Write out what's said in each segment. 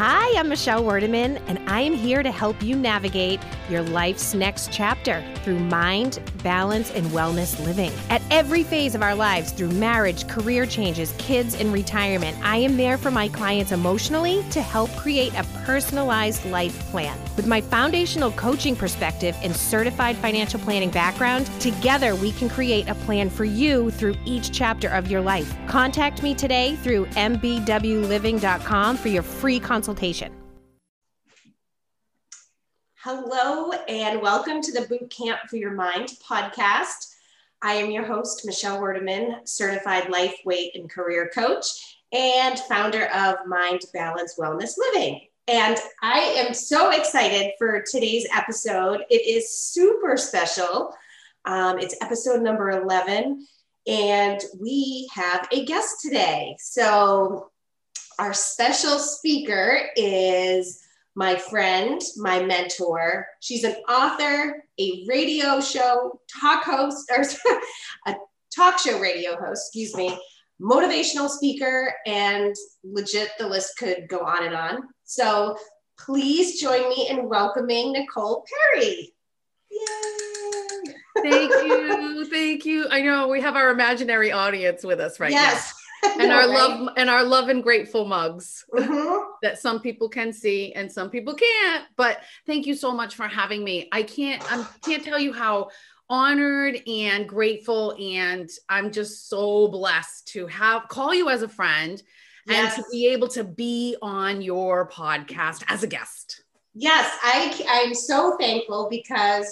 Hi, I'm Michelle Werdeman, and I am here to help you navigate your life's next chapter through mind, balance, and wellness living. At every phase of our lives, through marriage, career changes, kids, and retirement, I am there for my clients emotionally to help create a personalized life plan. With my foundational coaching perspective and certified financial planning background, together we can create a plan for you through each chapter of your life. Contact me today through mbwliving.com for your free consultation. Hello, and welcome to the Boot Camp for Your Mind podcast. I am your host, Michelle Werdeman, certified life, weight, and career coach, and founder of Mind Balance Wellness Living. And I am so excited for today's episode. It is super special. Um, it's episode number 11, and we have a guest today. So, our special speaker is my friend, my mentor. She's an author, a radio show talk host, or a talk show radio host, excuse me, motivational speaker, and legit the list could go on and on. So please join me in welcoming Nicole Perry. Yay! Thank you. Thank you. I know we have our imaginary audience with us right yes. now and our right? love and our love and grateful mugs mm-hmm. that some people can see and some people can't but thank you so much for having me i can't i can't tell you how honored and grateful and i'm just so blessed to have call you as a friend yes. and to be able to be on your podcast as a guest yes i i'm so thankful because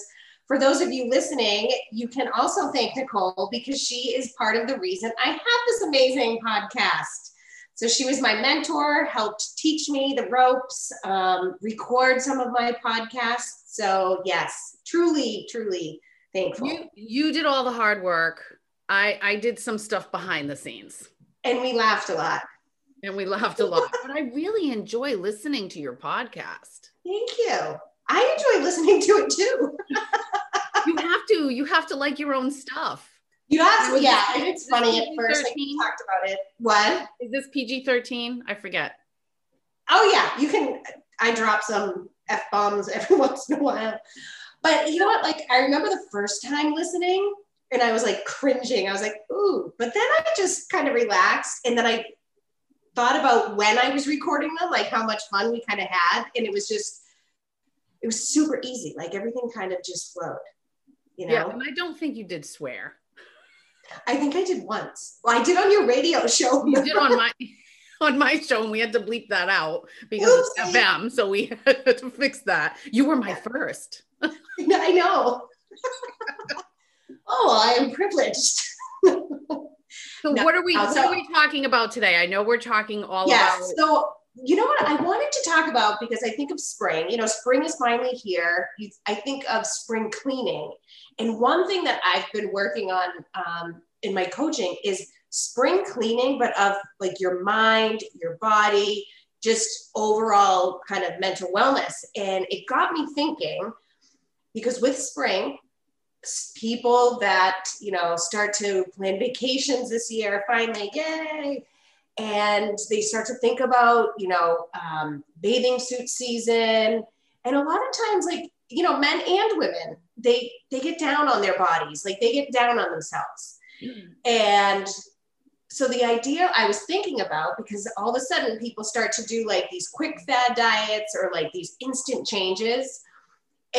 for those of you listening, you can also thank Nicole because she is part of the reason I have this amazing podcast. So she was my mentor, helped teach me the ropes, um, record some of my podcasts. So yes, truly, truly thankful. You, you did all the hard work. I, I did some stuff behind the scenes. And we laughed a lot. And we laughed a lot. but I really enjoy listening to your podcast. Thank you. I enjoy listening to it too. you have to. You have to like your own stuff. You have to. Yeah, and it's funny at first. Like we talked about it. What is this PG thirteen? I forget. Oh yeah, you can. I drop some f bombs every once in a while, but you know what? Like I remember the first time listening, and I was like cringing. I was like, ooh, but then I just kind of relaxed, and then I thought about when I was recording them, like how much fun we kind of had, and it was just it was super easy. Like everything kind of just flowed. You know? Yeah, and I don't think you did swear. I think I did once. Well, I did on your radio show. You did on my on my show, and we had to bleep that out because Oopsie. it's FM. So we had to fix that. You were my first. I know. oh, I am privileged. so no, what are we uh, what are we talking about today? I know we're talking all yes, about so you know what I wanted to talk about because I think of spring. You know, spring is finally here. I think of spring cleaning. And one thing that I've been working on um, in my coaching is spring cleaning, but of like your mind, your body, just overall kind of mental wellness. And it got me thinking because with spring, people that, you know, start to plan vacations this year, finally, yay and they start to think about you know um, bathing suit season. And a lot of times like you know men and women they they get down on their bodies like they get down on themselves. Mm-hmm. and so the idea i was thinking about because all of a sudden people start to do like these quick fad diets or like these instant changes.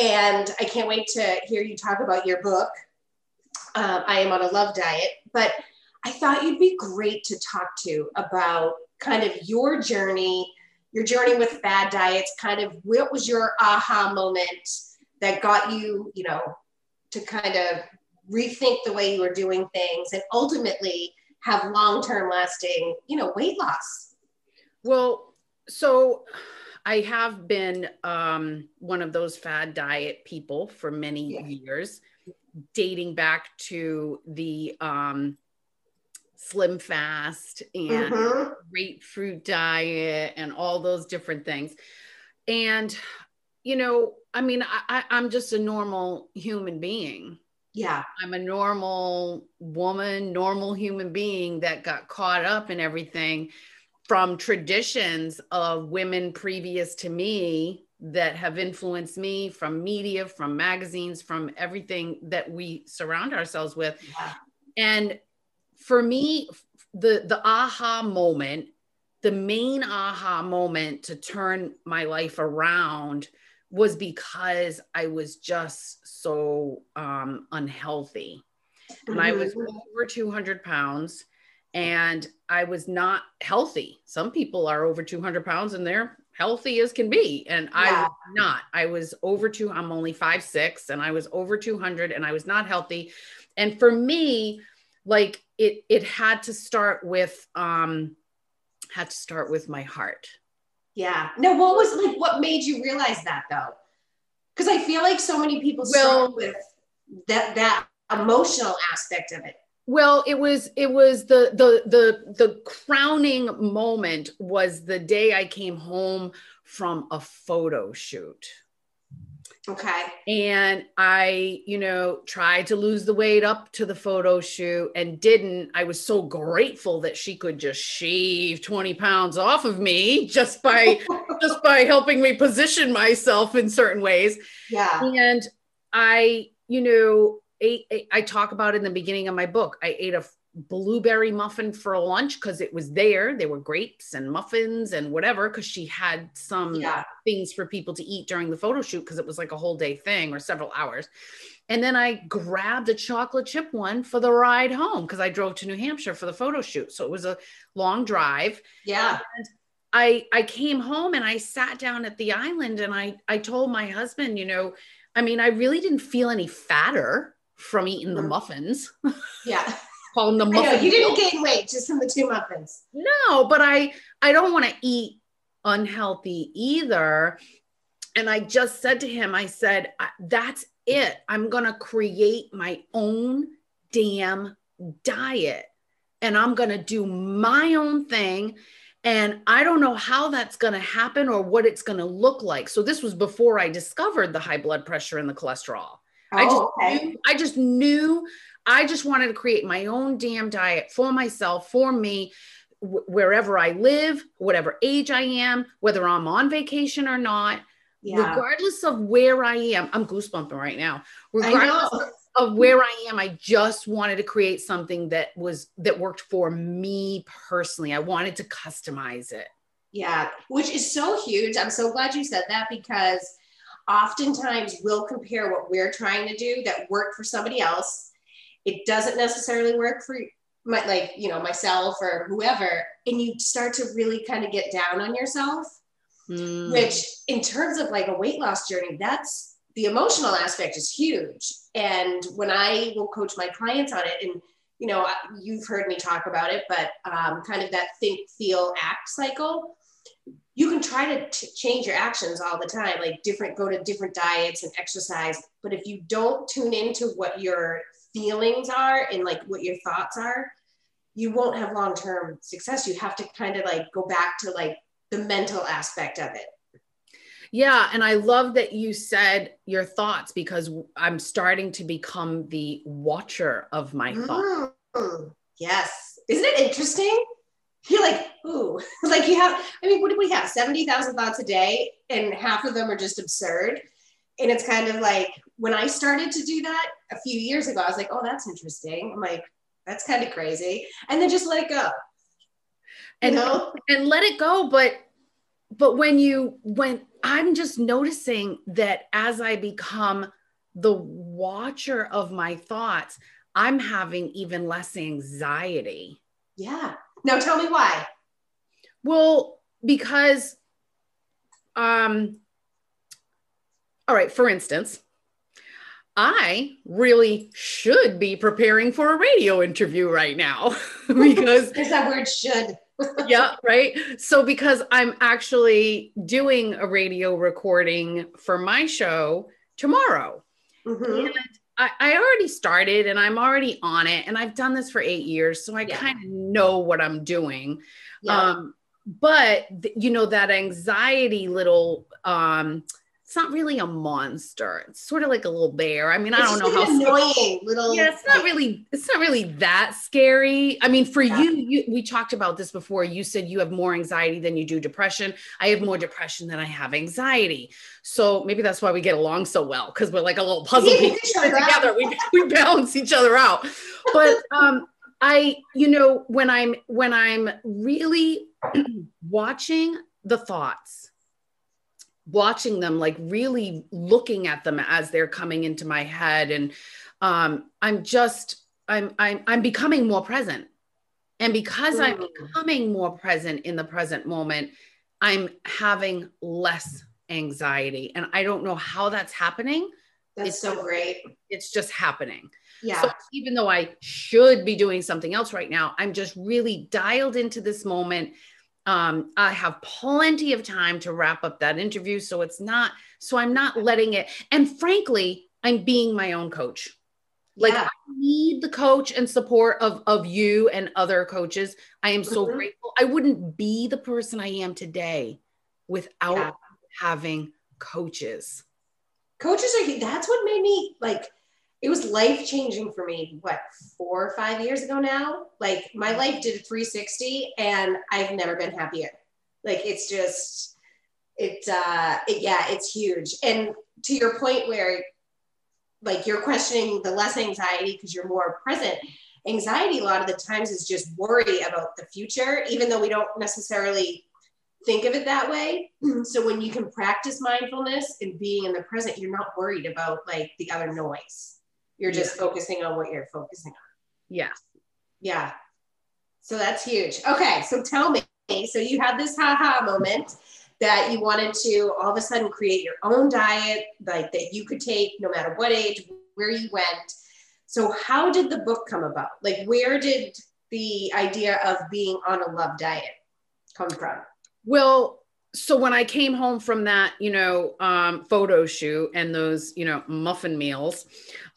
And i can't wait to hear you talk about your book. Um, i am on a love diet but I thought you'd be great to talk to about kind of your journey, your journey with fad diets, kind of what was your aha moment that got you, you know, to kind of rethink the way you were doing things and ultimately have long-term lasting, you know, weight loss? Well, so I have been um, one of those fad diet people for many yeah. years, dating back to the um, slim fast and mm-hmm. grapefruit diet and all those different things. And, you know, I mean, I, I'm just a normal human being. Yeah. I'm a normal woman, normal human being that got caught up in everything from traditions of women previous to me that have influenced me from media, from magazines, from everything that we surround ourselves with. Yeah. And for me, the the aha moment, the main aha moment to turn my life around was because I was just so um, unhealthy. Mm-hmm. And I was mm-hmm. over 200 pounds and I was not healthy. Some people are over 200 pounds and they're healthy as can be. And yeah. I was not. I was over two, I'm only five six, and I was over 200 and I was not healthy. And for me, like it it had to start with um had to start with my heart. Yeah. No, what was like what made you realize that though? Because I feel like so many people struggle with that that emotional aspect of it well it was it was the the the the crowning moment was the day i came home from a photo shoot okay. And i you know tried to lose the weight up to the photo shoot and didn't. I was so grateful that she could just shave 20 pounds off of me just by just by helping me position myself in certain ways. Yeah. And i you know ate, ate, I talk about in the beginning of my book. I ate a blueberry muffin for lunch because it was there. There were grapes and muffins and whatever because she had some yeah. things for people to eat during the photo shoot because it was like a whole day thing or several hours. And then I grabbed a chocolate chip one for the ride home because I drove to New Hampshire for the photo shoot. So it was a long drive. Yeah. And I I came home and I sat down at the island and I I told my husband, you know, I mean, I really didn't feel any fatter from eating the mm. muffins. Yeah. Call them the muffins. Know, you didn't gain weight just from the two muffins. No, but I I don't want to eat unhealthy either. And I just said to him, I said, that's it. I'm going to create my own damn diet and I'm going to do my own thing. And I don't know how that's going to happen or what it's going to look like. So, this was before I discovered the high blood pressure and the cholesterol. Oh, I just oh, okay. knew, I just knew I just wanted to create my own damn diet for myself, for me, wherever I live, whatever age I am, whether I'm on vacation or not, yeah. regardless of where I am. I'm goosebumping right now. Regardless of where I am, I just wanted to create something that was that worked for me personally. I wanted to customize it. Yeah, which is so huge. I'm so glad you said that because oftentimes we'll compare what we're trying to do that worked for somebody else. It doesn't necessarily work for my, like, you know, myself or whoever. And you start to really kind of get down on yourself, mm. which in terms of like a weight loss journey, that's the emotional aspect is huge. And when I will coach my clients on it and you know, you've heard me talk about it, but um, kind of that think, feel, act cycle you can try to t- change your actions all the time like different go to different diets and exercise but if you don't tune into what your feelings are and like what your thoughts are you won't have long-term success. You have to kind of like go back to like the mental aspect of it. Yeah and i love that you said your thoughts because i'm starting to become the watcher of my thoughts. Mm, yes. Isn't it interesting? You're like, ooh, like you have, I mean, what do we have? 70,000 thoughts a day, and half of them are just absurd. And it's kind of like when I started to do that a few years ago, I was like, oh, that's interesting. I'm like, that's kind of crazy. And then just let it go. And, know? and let it go. But, but when you, when I'm just noticing that as I become the watcher of my thoughts, I'm having even less anxiety. Yeah. Now tell me why. Well, because um all right, for instance, I really should be preparing for a radio interview right now because there's that word should. yeah, right. So because I'm actually doing a radio recording for my show tomorrow. Mm-hmm. And I, I already started and I'm already on it and I've done this for eight years. So I yeah. kind of know what I'm doing. Yeah. Um, but th- you know, that anxiety little um, it's not really a monster. It's sort of like a little bear. I mean, it's I don't know how annoying little. Yeah, it's not really. It's not really that scary. I mean, for yeah. you, you, we talked about this before. You said you have more anxiety than you do depression. I have more depression than I have anxiety. So maybe that's why we get along so well because we're like a little puzzle piece together. We we balance each other out. But um, I, you know, when I'm when I'm really watching the thoughts watching them like really looking at them as they're coming into my head. And um i'm just i'm i'm i'm becoming more present. And because i'm becoming more present in the present moment i'm having less anxiety. And i don't know how that's happening. That's it's so great. it's just happening. Yeah. So even though i should be doing something else right now i'm just really dialed into this moment um, I have plenty of time to wrap up that interview. So it's not, so I'm not letting it. And frankly, I'm being my own coach. Like yeah. I need the coach and support of, of you and other coaches. I am so mm-hmm. grateful. I wouldn't be the person I am today without yeah. having coaches. Coaches are, that's what made me like, it was life changing for me what four or five years ago now? Like my life did a 360 and i've never been happier. Like it's just it uh it, yeah it's huge. And to your point where like you're questioning the less anxiety because you're more present anxiety a lot of the times is just worry about the future even though we don't necessarily think of it that way. So when you can practice mindfulness and being in the present you're not worried about like the other noise you're just yeah. focusing on what you're focusing on. Yeah. Yeah. So that's huge. Okay. So tell me, so you had this haha moment that you wanted to all of a sudden create your own diet, like that you could take no matter what age, where you went. So how did the book come about? Like where did the idea of being on a love diet come from? Well, so when I came home from that, you know, um, photo shoot and those, you know, muffin meals,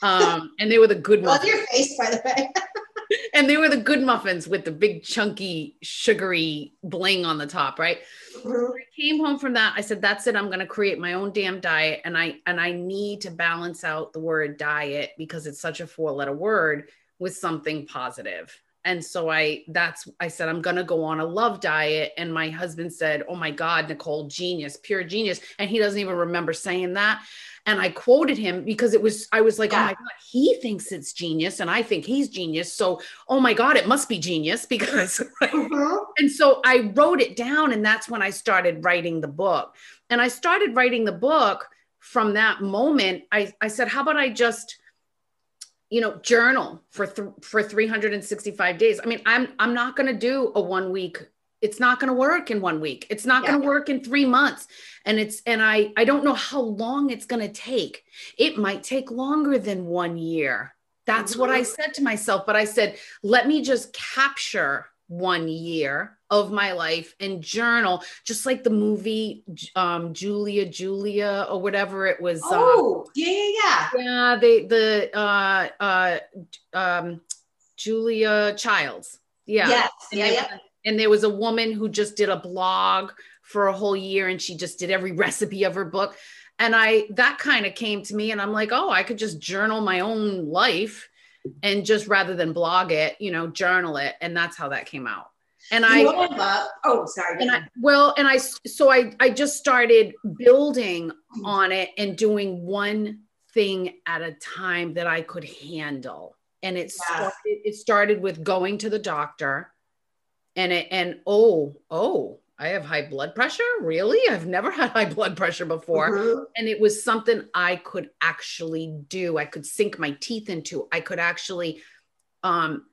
um, and they were the good muffins. Love your face, by the way. and they were the good muffins with the big chunky sugary bling on the top, right? Mm-hmm. I came home from that. I said, "That's it. I'm going to create my own damn diet, and I and I need to balance out the word diet because it's such a four letter word with something positive." And so i that's i said i'm going to go on a love diet. And my husband said oh my god nicole genius pure genius. And he doesn't even remember saying that. And i quoted him because it was i was like yeah. oh my god he thinks it's genius and i think he's genius. So oh my god it must be genius because mm-hmm. and so i wrote it down and that's when i started writing the book. And i started writing the book from that moment. I i said how about i just you know journal for th- for 365 days i mean i'm i'm not going to do a one week it's not going to work in one week it's not yeah. going to work in 3 months and it's and i i don't know how long it's going to take it might take longer than 1 year that's mm-hmm. what i mm-hmm. said to myself but i said let me just capture one year of my life and journal, just like the movie um, Julia Julia or whatever it was. Um, oh, um, yeah, yeah, yeah. Yeah, they the uh, uh, um, Julia Childs. Yeah, yes, and yeah, yeah. And there was a woman who just did a blog for a whole year, and she just did every recipe of her book. And I that kind of came to me, and I'm like, oh, I could just journal my own life and just rather than blog it, you know, journal it. And that's how that came out. And I, love, oh, sorry. And I, well, and I, so I, I just started building on it and doing one thing at a time that I could handle. And it yeah. started, it started with going to the doctor and it, and oh, oh, I have high blood pressure. Really? I've never had high blood pressure before. Mm-hmm. And it was something I could actually do. I could sink my teeth into. I could actually, um,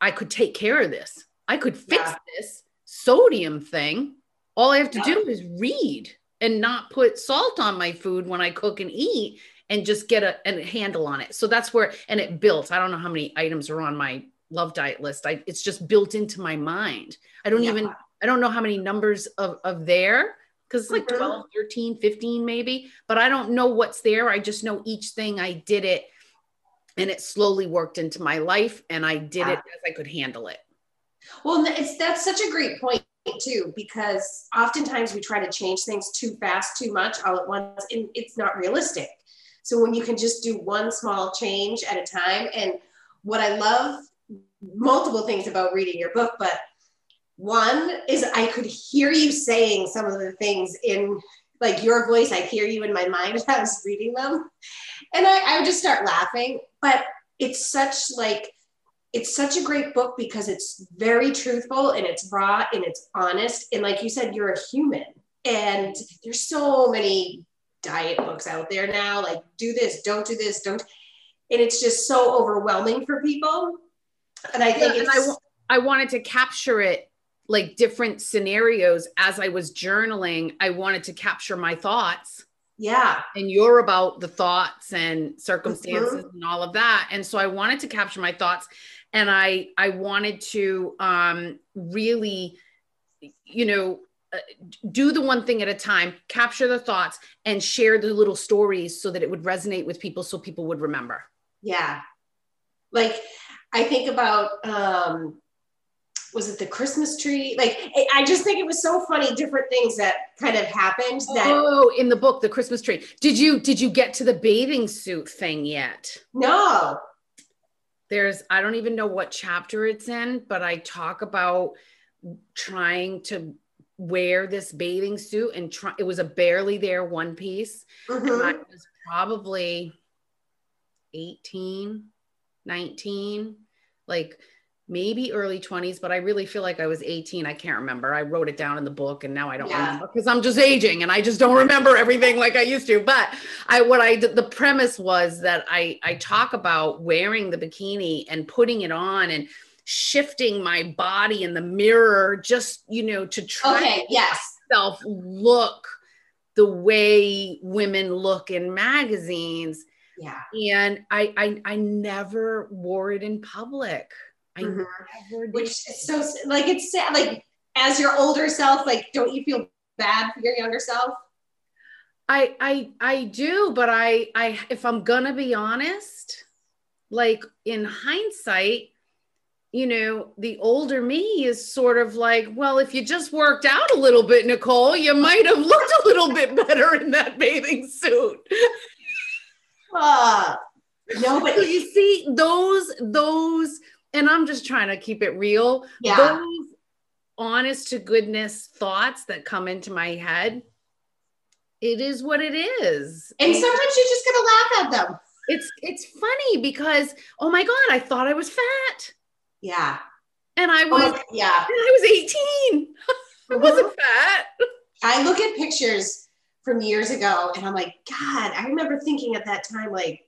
I could take care of this. I could fix yeah. this sodium thing. All I have to yeah. do is read and not put salt on my food when I cook and eat and just get a, a handle on it. So that's where, and it built. I don't know how many items are on my love diet list. I, it's just built into my mind. I don't yeah. even I don't know how many numbers of, of there because it's like mm-hmm. 12, 13, 15 maybe, but I don't know what's there. I just know each thing I did it and it slowly worked into my life and I did it as I could handle it. Well, it's that's such a great point too because oftentimes we try to change things too fast, too much all at once, and it's not realistic. So when you can just do one small change at a time, and what I love multiple things about reading your book, but one is I could hear you saying some of the things in like your voice. I hear you in my mind as I was reading them. And I, I would just start laughing. But it's such like it's such a great book because it's very truthful and it's raw and it's honest. And like you said, you're a human. And there's so many diet books out there now, like do this, don't do this, don't. And it's just so overwhelming for people. And I think. I, I wanted to capture it like different scenarios as I was journaling. I wanted to capture my thoughts. Yeah. And you're about the thoughts and circumstances mm-hmm. and all of that. And so I wanted to capture my thoughts and I I wanted to um really you know uh, do the one thing at a time, capture the thoughts and share the little stories so that it would resonate with people so people would remember. Yeah. Like I think about um was it the Christmas tree? Like, I just think it was so funny, different things that kind of happened. That oh, in the book, the Christmas tree. Did you did you get to the bathing suit thing yet? No. There's I don't even know what chapter it's in, but I talk about trying to wear this bathing suit and try. It was a barely there one piece. Mm-hmm. And I was probably 18, 19, like maybe early 20s, but I really feel like I was 18. I can't remember. I wrote it down in the book and now I don't yeah. remember because I'm just aging and I just don't remember everything like I used to. But I what I the premise was that I I talk about wearing the bikini and putting it on and shifting my body in the mirror just, you know, to try okay, yes. myself look the way women look in magazines. Yeah. And I I I never wore it in public. I mm-hmm. never Which is so like it's sad. Like as your older self, like don't you feel bad for your younger self? I I I do, but I I if I'm gonna be honest, like in hindsight, you know, the older me is sort of like, well, if you just worked out a little bit, Nicole, you might have looked a little bit better in that bathing suit. uh, no, but you see, those those and I'm just trying to keep it real. Yeah. Those honest to goodness thoughts that come into my head, it is what it is. And sometimes you're just gonna laugh at them. It's it's funny because oh my god, I thought I was fat. Yeah. And I oh, was oh, yeah. I was 18. I wasn't uh-huh. fat. I look at pictures from years ago and I'm like, God, I remember thinking at that time, like,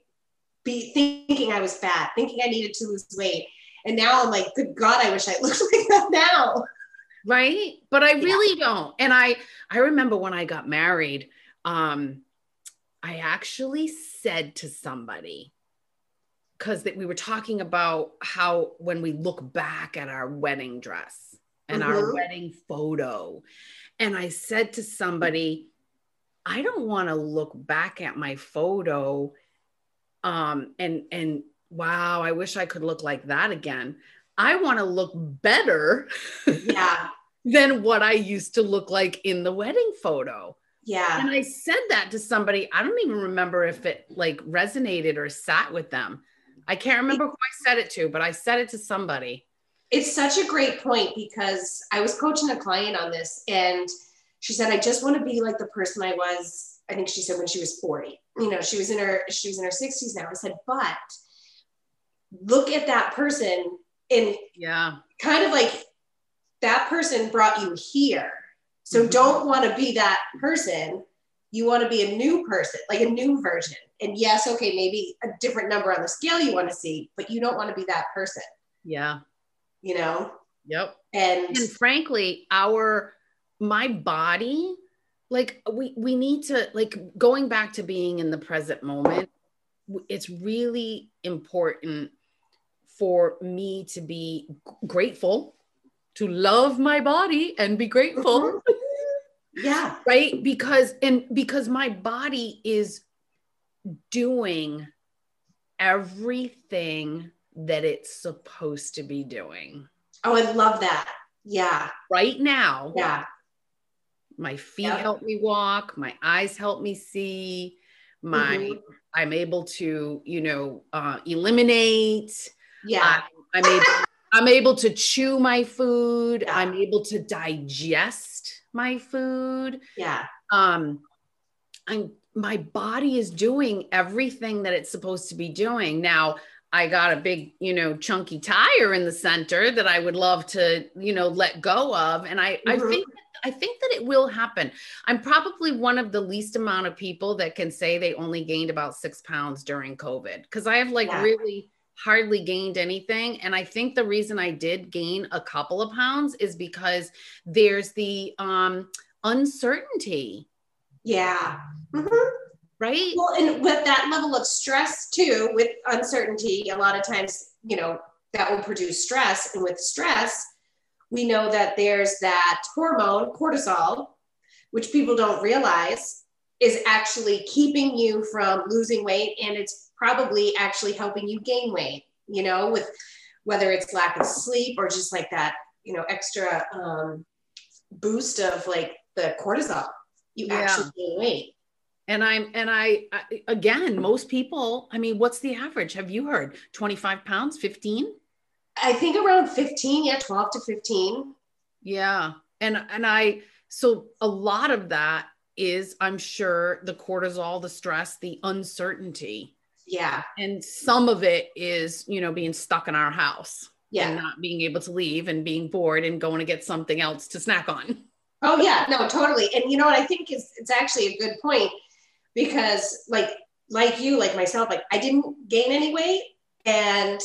be thinking I was fat, thinking I needed to lose weight. And now I'm like, good God, I wish I looked like that now. Right. But I really yeah. don't. And I I remember when I got married, um, I actually said to somebody, because that we were talking about how when we look back at our wedding dress and mm-hmm. our wedding photo, and I said to somebody, I don't want to look back at my photo um, and and wow, I wish I could look like that again. I want to look better. Yeah. than what I used to look like in the wedding photo. Yeah. And I said that to somebody. I don't even remember if it like resonated or sat with them. I can't remember who I said it to, but I said it to somebody. It's such a great point because I was coaching a client on this and she said, I just want to be like the person I was, I think she said when she was 40. You know, she was in her she was in her 60s now. I said, but look at that person and yeah. kind of like that person brought you here. So mm-hmm. don't want to be that person. You want to be a new person like a new version. And yes okay maybe a different number on the scale you want to see but you don't want to be that person. Yeah. You know? Yep. And and frankly our my body like we we need to like going back to being in the present moment it's really important for me to be grateful, to love my body and be grateful. Mm-hmm. yeah. right? Because and because my body is doing everything that it's supposed to be doing. Oh, I love that. Yeah. Right now. Yeah. My feet yep. help me walk, my eyes help me see, my mm-hmm. I'm able to, you know, uh, eliminate. Yeah. I, I'm able I'm able to chew my food. Yeah. I'm able to digest my food. Yeah. Um, I'm my body is doing everything that it's supposed to be doing. Now, I got a big, you know, chunky tire in the center that I would love to, you know, let go of. And I, mm-hmm. I think I think that it will happen. I'm probably one of the least amount of people that can say they only gained about six pounds during COVID because I have like yeah. really hardly gained anything. And I think the reason I did gain a couple of pounds is because there's the um, uncertainty. Yeah. Mm-hmm. Right. Well, and with that level of stress too, with uncertainty, a lot of times, you know, that will produce stress. And with stress, we know that there's that hormone, cortisol, which people don't realize is actually keeping you from losing weight and it's probably actually helping you gain weight, you know, with whether it's lack of sleep or just like that, you know, extra um, boost of like the cortisol, you yeah. actually gain weight. And I'm, and I, I, again, most people, I mean, what's the average? Have you heard 25 pounds, 15? I think around 15, yeah, 12 to 15. Yeah. And, and I, so a lot of that is, I'm sure, the cortisol, the stress, the uncertainty yeah. And some of it is, you know, being stuck in our house. Yeah. And not being able to leave and being bored and going to get something else to snack on. Oh yeah, no, totally. And you know what I think is it's actually a good point because like like you, like myself, like I didn't gain any weight and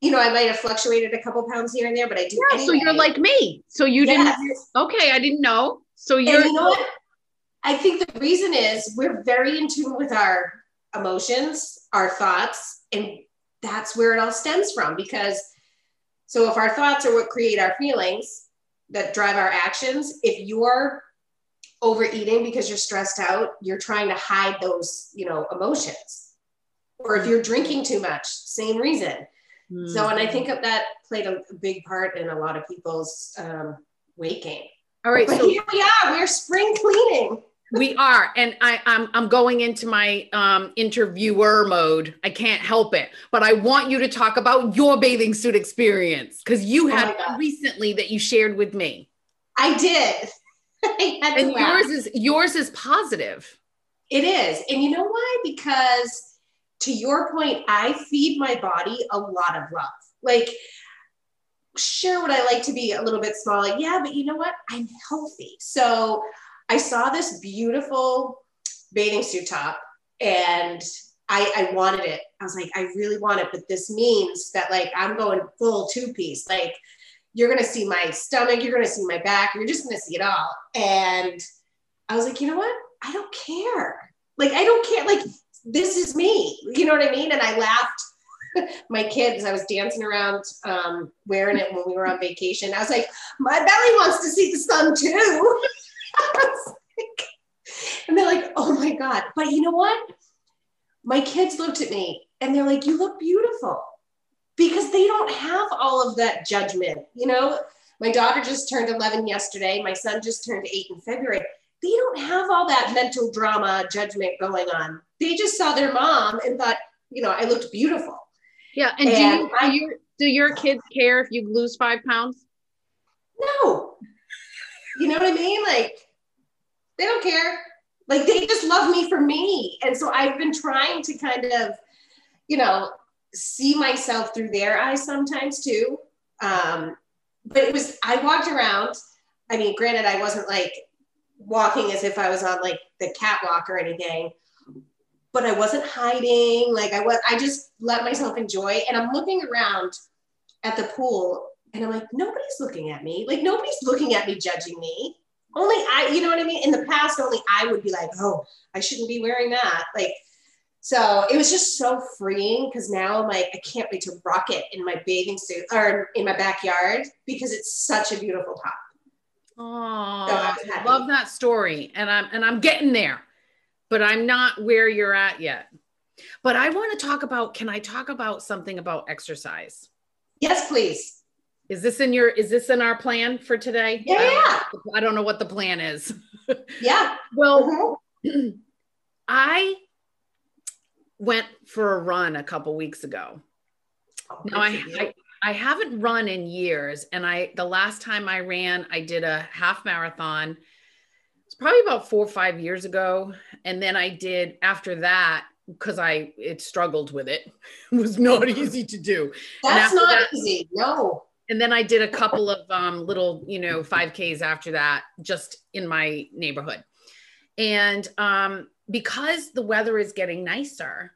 you know, I might have fluctuated a couple pounds here and there, but I do. Yeah, anyway. so you're like me. So you yes. didn't. Okay, I didn't know. So you're. And you know what? I think the reason is we're very in tune with our emotions, our thoughts, and that's where it all stems from. Because so if our thoughts are what create our feelings that drive our actions, if you're overeating because you're stressed out, you're trying to hide those, you know, emotions. Or if you're drinking too much, same reason. Mm. So, and I think that played a big part in a lot of people's um, weight gain. All right. But so here we are, we're spring cleaning we are and I, I'm, I'm going into my um, interviewer mode. I can't help it but i want you to talk about your bathing suit experience because you oh had oh recently that you shared with me. I did. I and yours is yours is positive. It is and you know why? Because to your point i feed my body a lot of love. Like sure would i like to be a little bit smaller? Yeah but you know what? I'm healthy. So I saw this beautiful bathing suit top and I, I wanted it. I was like, I really want it, but this means that like I'm going full two piece. Like you're gonna see my stomach, you're gonna see my back, you're just gonna see it all. And I was like, you know what? I don't care. Like I don't care. Like this is me. You know what I mean? And I laughed. my kids, I was dancing around um, wearing it when we were on vacation. I was like, my belly wants to see the sun too. and they're like, oh my God. But you know what? My kids looked at me and they're like, you look beautiful because they don't have all of that judgment. You know, my daughter just turned 11 yesterday. My son just turned eight in February. They don't have all that mental drama judgment going on. They just saw their mom and thought, you know, I looked beautiful. Yeah. And, and do, you, I, do, you, do your kids care if you lose five pounds? No. You know what I mean? Like, they don't care. Like they just love me for me. And so I've been trying to kind of, you know, see myself through their eyes sometimes too. Um, but it was, I walked around. I mean, granted, I wasn't like walking as if I was on like the catwalk or anything, but I wasn't hiding. Like I was, I just let myself enjoy. And I'm looking around at the pool and I'm like, nobody's looking at me. Like nobody's looking at me, judging me only I, you know what I mean? In the past, only I would be like, oh, I shouldn't be wearing that. Like, so it was just so freeing because now I'm like, I can't wait to rock it in my bathing suit or in my backyard because it's such a beautiful top. Oh, so I love that story. And I'm and I'm getting there, but I'm not where you're at yet. But I want to talk about, can I talk about something about exercise? Yes, please. Is this in your is this in our plan for today? Yeah. I don't, I don't know what the plan is. yeah. Well, mm-hmm. I went for a run a couple weeks ago. Oh, now I, I I haven't run in years and I the last time I ran I did a half marathon. It's probably about 4 or 5 years ago and then I did after that because I it struggled with it. it was not easy to do. That's not that, easy. No and then I did a couple of um, little, you know, 5Ks after that, just in my neighborhood. And um, because the weather is getting nicer,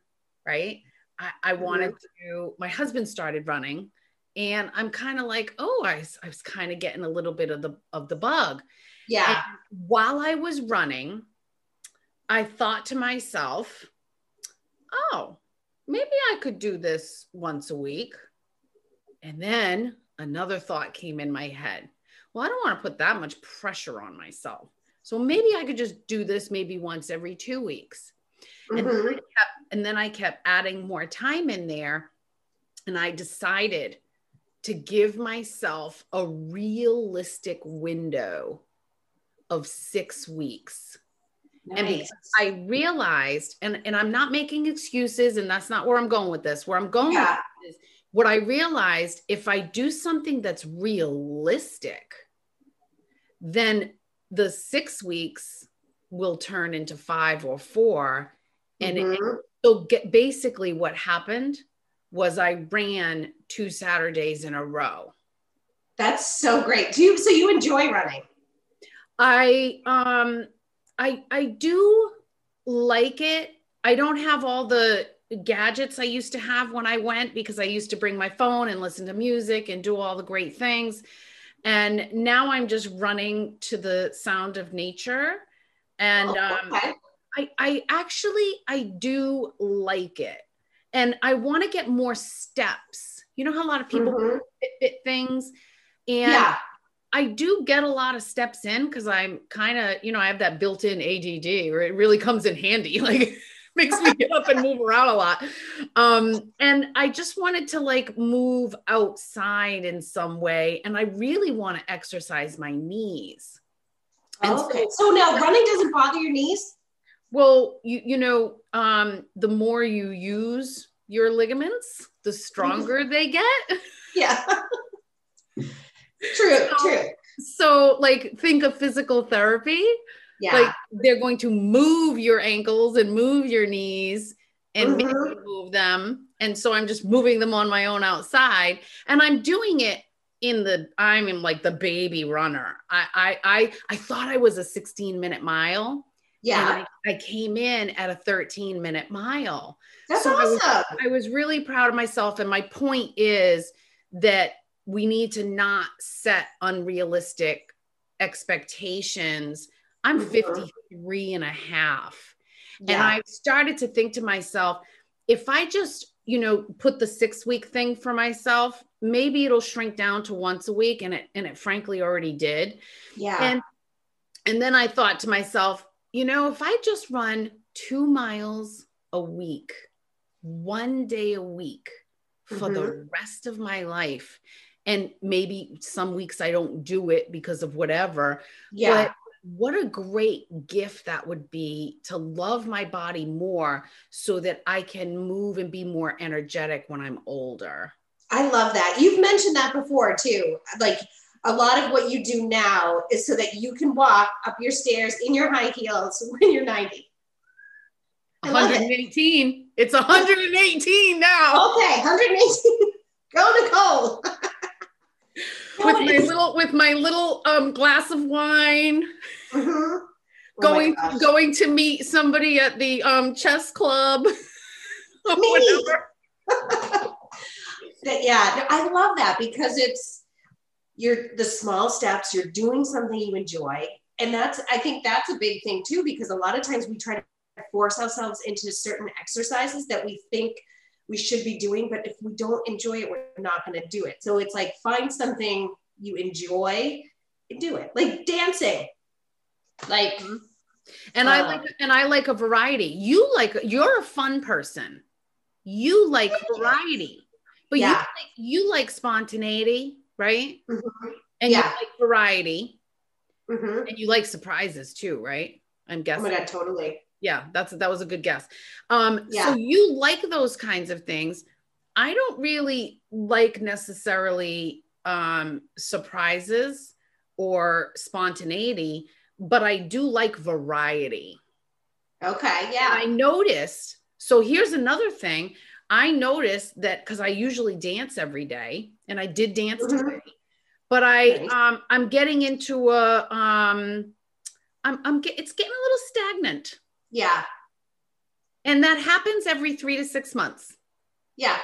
right? I, I mm-hmm. wanted to, my husband started running and I'm kind of like, oh, I, I was kind of getting a little bit of the, of the bug. Yeah. And while I was running, I thought to myself, oh, maybe I could do this once a week. And then another thought came in my head. Well, I don't want to put that much pressure on myself. So maybe I could just do this maybe once every two weeks. Mm-hmm. And, then kept, and then I kept adding more time in there. And I decided to give myself a realistic window of six weeks. Nice. And I realized, and, and I'm not making excuses, and that's not where I'm going with this. Where I'm going yeah. is what I realized if I do something that's realistic, then the six weeks will turn into five or four. And mm-hmm. it, so get, basically what happened was I ran two Saturdays in a row. That's so great. Do you so you enjoy running? I um I I do like it. I don't have all the gadgets I used to have when I went because I used to bring my phone and listen to music and do all the great things. And now I'm just running to the sound of nature. And oh, okay. um, I, I actually, I do like it. And I want to get more steps. You know how a lot of people mm-hmm. Fitbit things. And yeah. I do get a lot of steps in because I'm kind of, you know, I have that built in ADD where it really comes in handy. Like, makes me get up and move around a lot. Um, and I just wanted to like move outside in some way. And I really want to exercise my knees. And okay. So, so now running doesn't bother your knees? Well, you you know, um, the more you use your ligaments, the stronger they get. Yeah. true, so, true. So like think of physical therapy yeah. Like they're going to move your ankles and move your knees and mm-hmm. move them. And so I'm just moving them on my own outside. And I'm doing it in the I'm in like the baby runner. I I I, I thought I was a 16 minute mile. Yeah. I, I, came in at a 13 minute mile. That's so awesome. I was, I was really proud of myself. And my point is that we need to not set unrealistic expectations I'm mm-hmm. 53 and a half. Yeah. And I started to think to myself, if I just, you know, put the six week thing for myself, maybe it'll shrink down to once a week. And it, and it frankly already did. Yeah. And, and then I thought to myself, you know, if I just run two miles a week, one day a week for mm-hmm. the rest of my life, and maybe some weeks I don't do it because of whatever. Yeah. But what a great gift that would be to love my body more so that I can move and be more energetic when I'm older. I love that. You've mentioned that before too. Like a lot of what you do now is so that you can walk up your stairs in your high heels when you're 90. 118. It. It's 118 now. Okay, 118. Go Nicole. with my little with my little um, glass of wine. Mm-hmm. Oh going going to meet somebody at the um, chess club. Me. yeah, I love that because it's you're the small steps. You're doing something you enjoy, and that's I think that's a big thing too because a lot of times we try to force ourselves into certain exercises that we think we should be doing. But if we don't enjoy it, we're not going to do it. So it's like find something you enjoy and do it. Like dancing. Like mm-hmm. and uh, I like and I like a variety. You like you're a fun person. You like variety. But yeah. you like you like spontaneity. right? Mm-hmm. And yeah. you like variety. Mm-hmm. And you like surprises too, right? I'm guessing. Oh my god, totally. Yeah, that's that was a good guess. Um, yeah. so you like those kinds of things. I don't really like necessarily um surprises or spontaneity, but I do like variety. Okay, yeah. I noticed. So here's another thing. I noticed that because I usually dance every day, and I did dance mm-hmm. today, but I nice. um I'm getting into a um I'm I'm get, it's getting a little stagnant. Yeah. And that happens every three to six months. Yeah.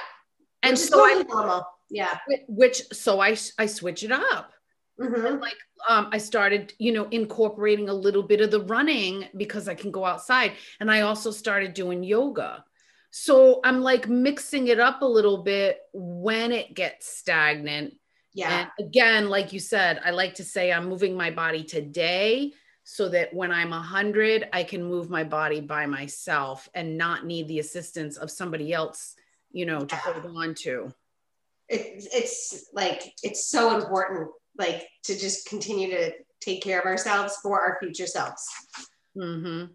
And which so I normal. Yeah. Which so I I switch it up. Mm-hmm. Like um, I started, you know, incorporating a little bit of the running because I can go outside, and I also started doing yoga. So I'm like mixing it up a little bit when it gets stagnant. Yeah. And again, like you said, I like to say I'm moving my body today so that when I'm a hundred, I can move my body by myself and not need the assistance of somebody else, you know, to hold on to. It, it's like it's so important like to just continue to take care of ourselves for our future selves. Mm-hmm.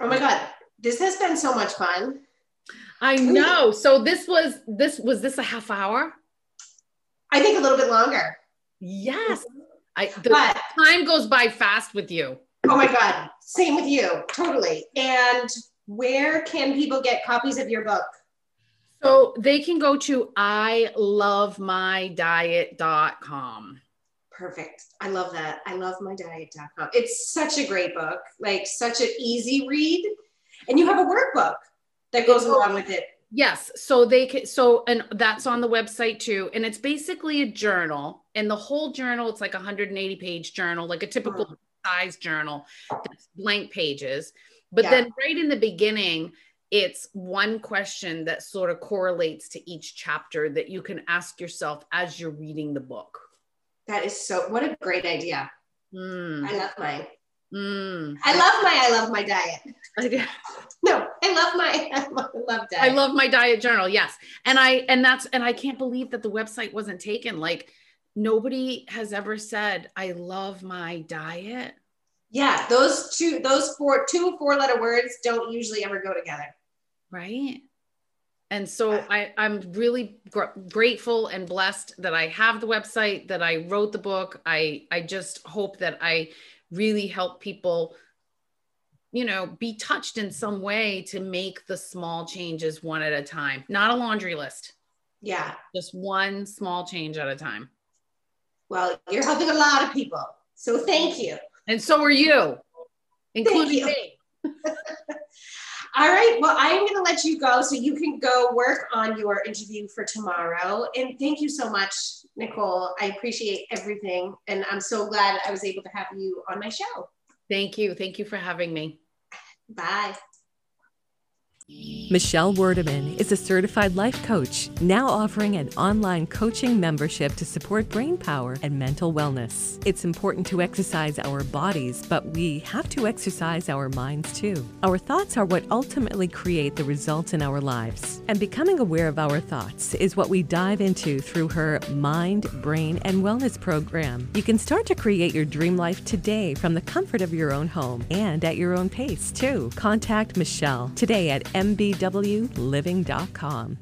Oh my God, this has been so much fun. I know. So this was this was this a half hour? I think a little bit longer. Yes. I the but, time goes by fast with you. Oh my God. Same with you. Totally. And where can people get copies of your book? So they can go to I love my diet.com. Perfect. I love that. I love my diet.com. It's such a great book, like such an easy read. And you have a workbook that goes along with it. Yes. So they can, so, and that's on the website too. And it's basically a journal. And the whole journal, it's like a 180 page journal, like a typical oh. size journal, that's blank pages. But yeah. then right in the beginning, it's one question that sort of correlates to each chapter that you can ask yourself as you're reading the book. That is so, what a great idea. Mm. I love mine. Mm. I love my, I love my diet. I. No, I love my, I love, diet. I love my diet journal. Yes. And I, and that's, and I can't believe that the website wasn't taken. Like nobody has ever said, I love my diet. Yeah. Those two, those four, two four letter words don't usually ever go together. Right. And so I, I'm really gr- grateful and blessed that I have the website, that I wrote the book. I, I just hope that I really help people, you know, be touched in some way to make the small changes one at a time, not a laundry list. Yeah. Just one small change at a time. Well, you're helping a lot of people. So thank you. And so are you, including you. me. All right. Well, I'm going to let you go so you can go work on your interview for tomorrow. And thank you so much, Nicole. I appreciate everything. And I'm so glad I was able to have you on my show. Thank you. Thank you for having me. Bye. Michelle Wordeman is a certified life coach, now offering an online coaching membership to support brain power and mental wellness. It's important to exercise our bodies, but we have to exercise our minds too. Our thoughts are what ultimately create the results in our lives. And becoming aware of our thoughts is what we dive into through her Mind, Brain, and Wellness program. You can start to create your dream life today from the comfort of your own home and at your own pace too. Contact Michelle today at mbwliving.com.